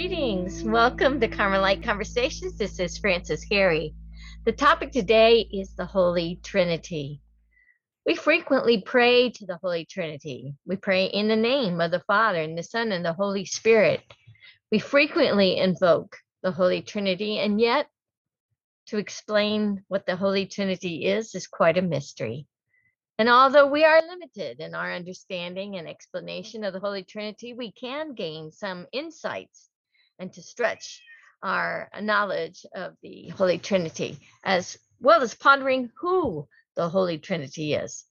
Greetings. Welcome to Carmelite Conversations. This is Frances Harry. The topic today is the Holy Trinity. We frequently pray to the Holy Trinity. We pray in the name of the Father and the Son and the Holy Spirit. We frequently invoke the Holy Trinity, and yet to explain what the Holy Trinity is is quite a mystery. And although we are limited in our understanding and explanation of the Holy Trinity, we can gain some insights and to stretch our knowledge of the Holy Trinity, as well as pondering who the Holy Trinity is.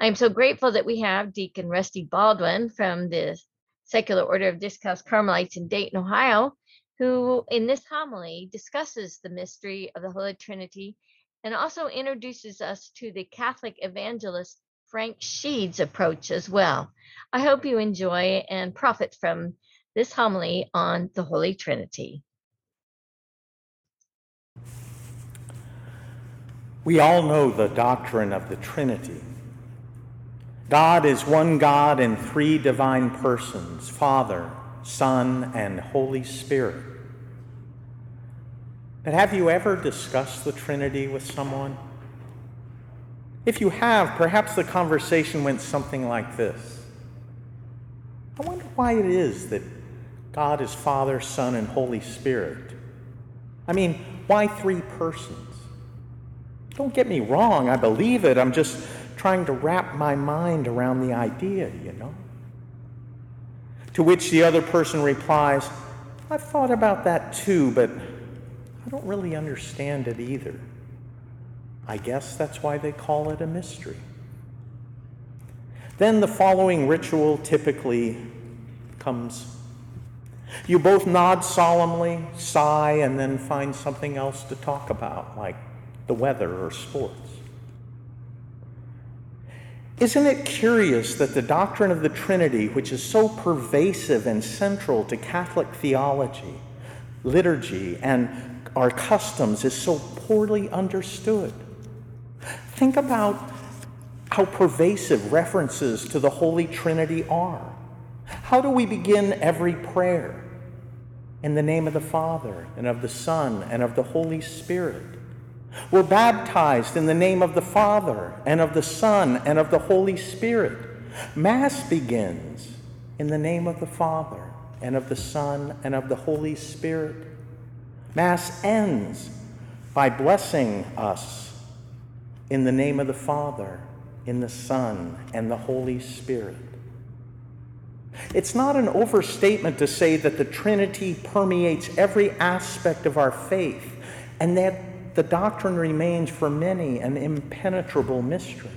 I'm so grateful that we have Deacon Rusty Baldwin from the Secular Order of Discalced Carmelites in Dayton, Ohio, who in this homily discusses the mystery of the Holy Trinity and also introduces us to the Catholic evangelist Frank Sheed's approach as well. I hope you enjoy and profit from this homily on the Holy Trinity. We all know the doctrine of the Trinity. God is one God in three divine persons Father, Son, and Holy Spirit. But have you ever discussed the Trinity with someone? If you have, perhaps the conversation went something like this I wonder why it is that God is Father, Son, and Holy Spirit. I mean, why three persons? Don't get me wrong, I believe it. I'm just trying to wrap my mind around the idea, you know? To which the other person replies, I've thought about that too, but I don't really understand it either. I guess that's why they call it a mystery. Then the following ritual typically comes. You both nod solemnly, sigh, and then find something else to talk about, like the weather or sports. Isn't it curious that the doctrine of the Trinity, which is so pervasive and central to Catholic theology, liturgy, and our customs is so poorly understood. Think about how pervasive references to the Holy Trinity are. How do we begin every prayer? In the name of the Father, and of the Son, and of the Holy Spirit. We're baptized in the name of the Father, and of the Son, and of the Holy Spirit. Mass begins in the name of the Father, and of the Son, and of the Holy Spirit. Mass ends by blessing us in the name of the Father, in the Son, and the Holy Spirit. It's not an overstatement to say that the Trinity permeates every aspect of our faith and that the doctrine remains for many an impenetrable mystery.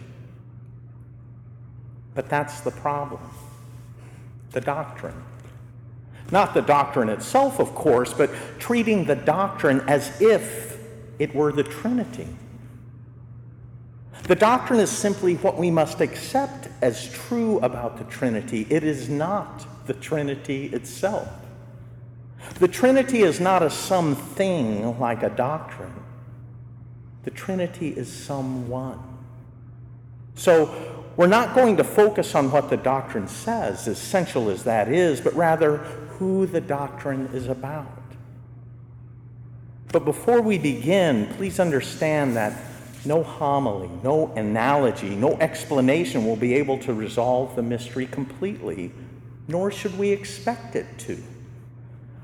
But that's the problem the doctrine. Not the doctrine itself, of course, but treating the doctrine as if it were the Trinity. The doctrine is simply what we must accept as true about the Trinity. It is not the Trinity itself. The Trinity is not a something like a doctrine. The Trinity is someone. So we're not going to focus on what the doctrine says, essential as that is, but rather who the doctrine is about. But before we begin, please understand that no homily, no analogy, no explanation will be able to resolve the mystery completely, nor should we expect it to.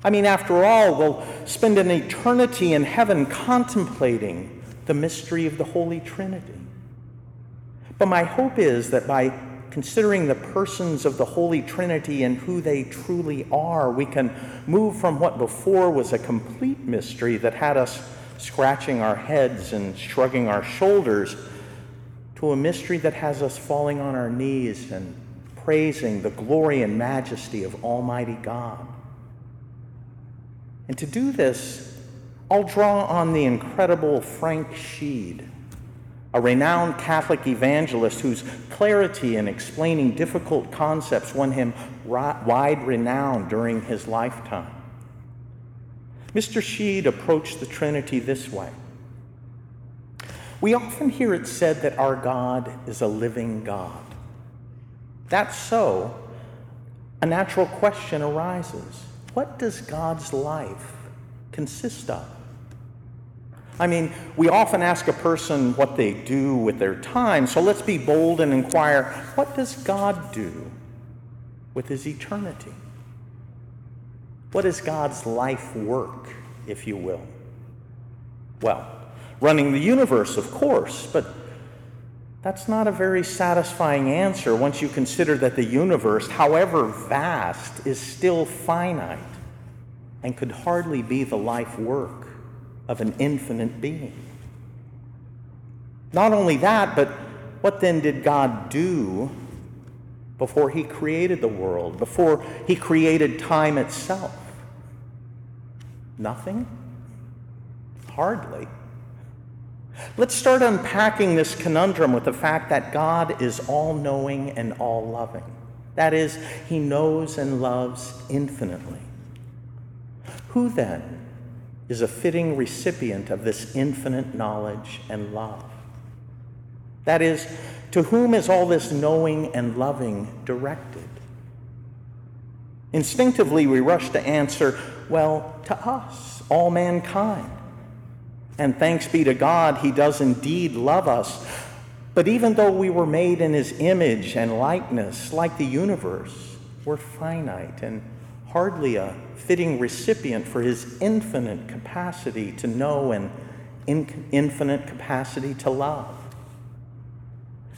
I mean, after all, we'll spend an eternity in heaven contemplating the mystery of the Holy Trinity. But my hope is that by considering the persons of the Holy Trinity and who they truly are, we can move from what before was a complete mystery that had us scratching our heads and shrugging our shoulders to a mystery that has us falling on our knees and praising the glory and majesty of Almighty God. And to do this, I'll draw on the incredible Frank Sheed a renowned Catholic evangelist whose clarity in explaining difficult concepts won him wide renown during his lifetime. Mr. Sheed approached the Trinity this way. We often hear it said that our God is a living God. That's so. A natural question arises what does God's life consist of? I mean, we often ask a person what they do with their time, so let's be bold and inquire what does God do with his eternity? What is God's life work, if you will? Well, running the universe, of course, but that's not a very satisfying answer once you consider that the universe, however vast, is still finite and could hardly be the life work of an infinite being. Not only that, but what then did God do before he created the world, before he created time itself? Nothing? Hardly. Let's start unpacking this conundrum with the fact that God is all knowing and all loving. That is, he knows and loves infinitely. Who then is a fitting recipient of this infinite knowledge and love? That is, to whom is all this knowing and loving directed? Instinctively, we rush to answer, well, to us, all mankind. And thanks be to God, He does indeed love us. But even though we were made in His image and likeness, like the universe, we're finite and hardly a fitting recipient for His infinite capacity to know and in- infinite capacity to love.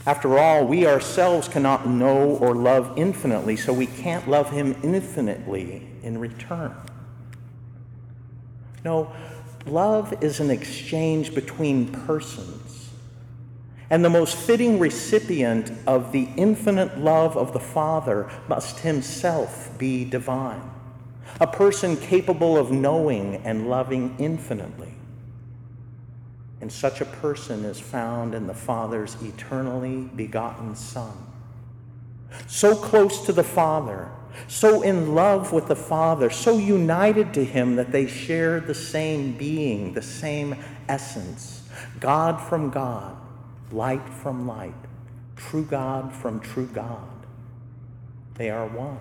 After all, we ourselves cannot know or love infinitely, so we can't love Him infinitely in return. No, love is an exchange between persons. And the most fitting recipient of the infinite love of the Father must himself be divine, a person capable of knowing and loving infinitely. And such a person is found in the Father's eternally begotten Son. So close to the Father, so in love with the Father, so united to Him that they share the same being, the same essence God from God, light from light, true God from true God. They are one.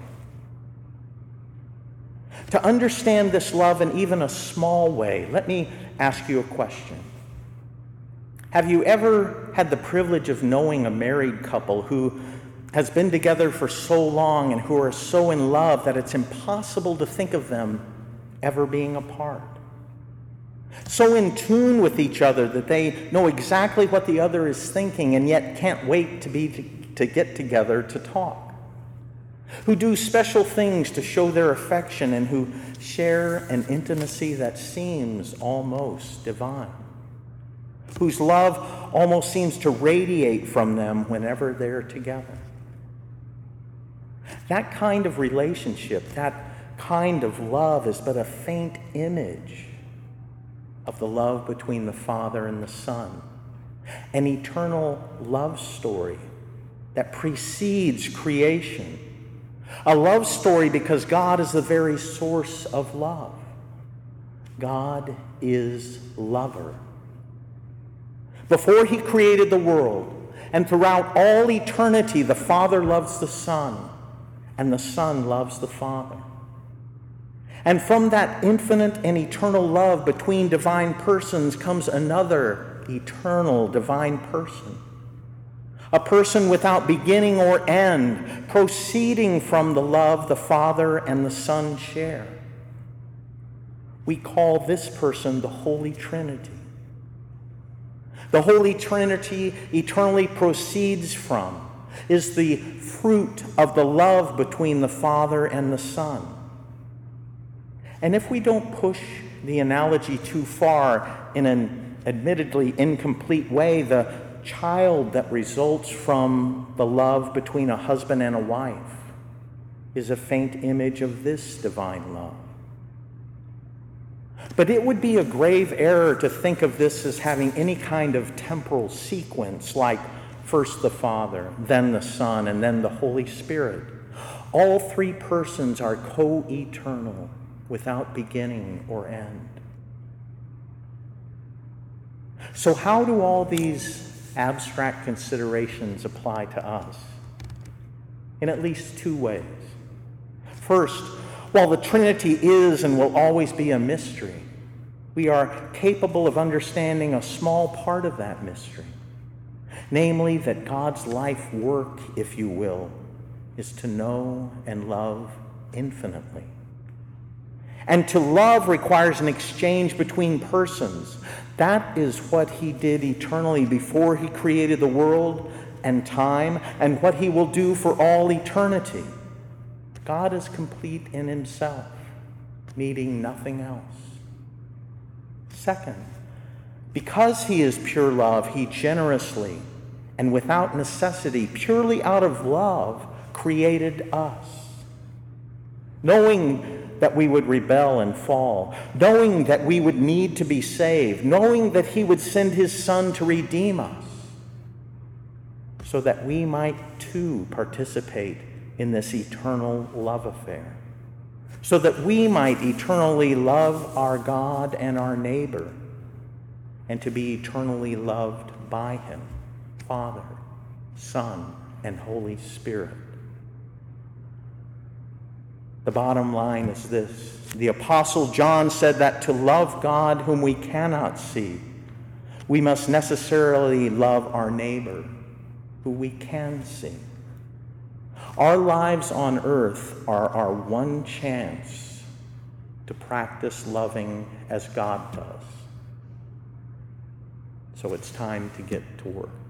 To understand this love in even a small way, let me ask you a question. Have you ever had the privilege of knowing a married couple who has been together for so long and who are so in love that it's impossible to think of them ever being apart. So in tune with each other that they know exactly what the other is thinking and yet can't wait to be to, to get together to talk. Who do special things to show their affection and who share an intimacy that seems almost divine. Whose love almost seems to radiate from them whenever they're together. That kind of relationship, that kind of love is but a faint image of the love between the Father and the Son, an eternal love story that precedes creation. A love story because God is the very source of love. God is lover. Before he created the world, and throughout all eternity, the Father loves the Son and the Son loves the Father. And from that infinite and eternal love between divine persons comes another eternal divine person. A person without beginning or end, proceeding from the love the Father and the Son share. We call this person the Holy Trinity. The Holy Trinity eternally proceeds from, is the fruit of the love between the Father and the Son. And if we don't push the analogy too far in an admittedly incomplete way, the child that results from the love between a husband and a wife is a faint image of this divine love. But it would be a grave error to think of this as having any kind of temporal sequence like first the Father, then the Son, and then the Holy Spirit. All three persons are co eternal without beginning or end. So, how do all these abstract considerations apply to us? In at least two ways. First, While the Trinity is and will always be a mystery, we are capable of understanding a small part of that mystery. Namely, that God's life work, if you will, is to know and love infinitely. And to love requires an exchange between persons. That is what he did eternally before he created the world and time, and what he will do for all eternity. God is complete in himself, needing nothing else. Second, because he is pure love, he generously and without necessity, purely out of love, created us. Knowing that we would rebel and fall, knowing that we would need to be saved, knowing that he would send his son to redeem us, so that we might too participate in this eternal love affair, so that we might eternally love our God and our neighbor, and to be eternally loved by him, Father, Son, and Holy Spirit. The bottom line is this the Apostle John said that to love God whom we cannot see, we must necessarily love our neighbor who we can see. Our lives on earth are our one chance to practice loving as God does. So it's time to get to work.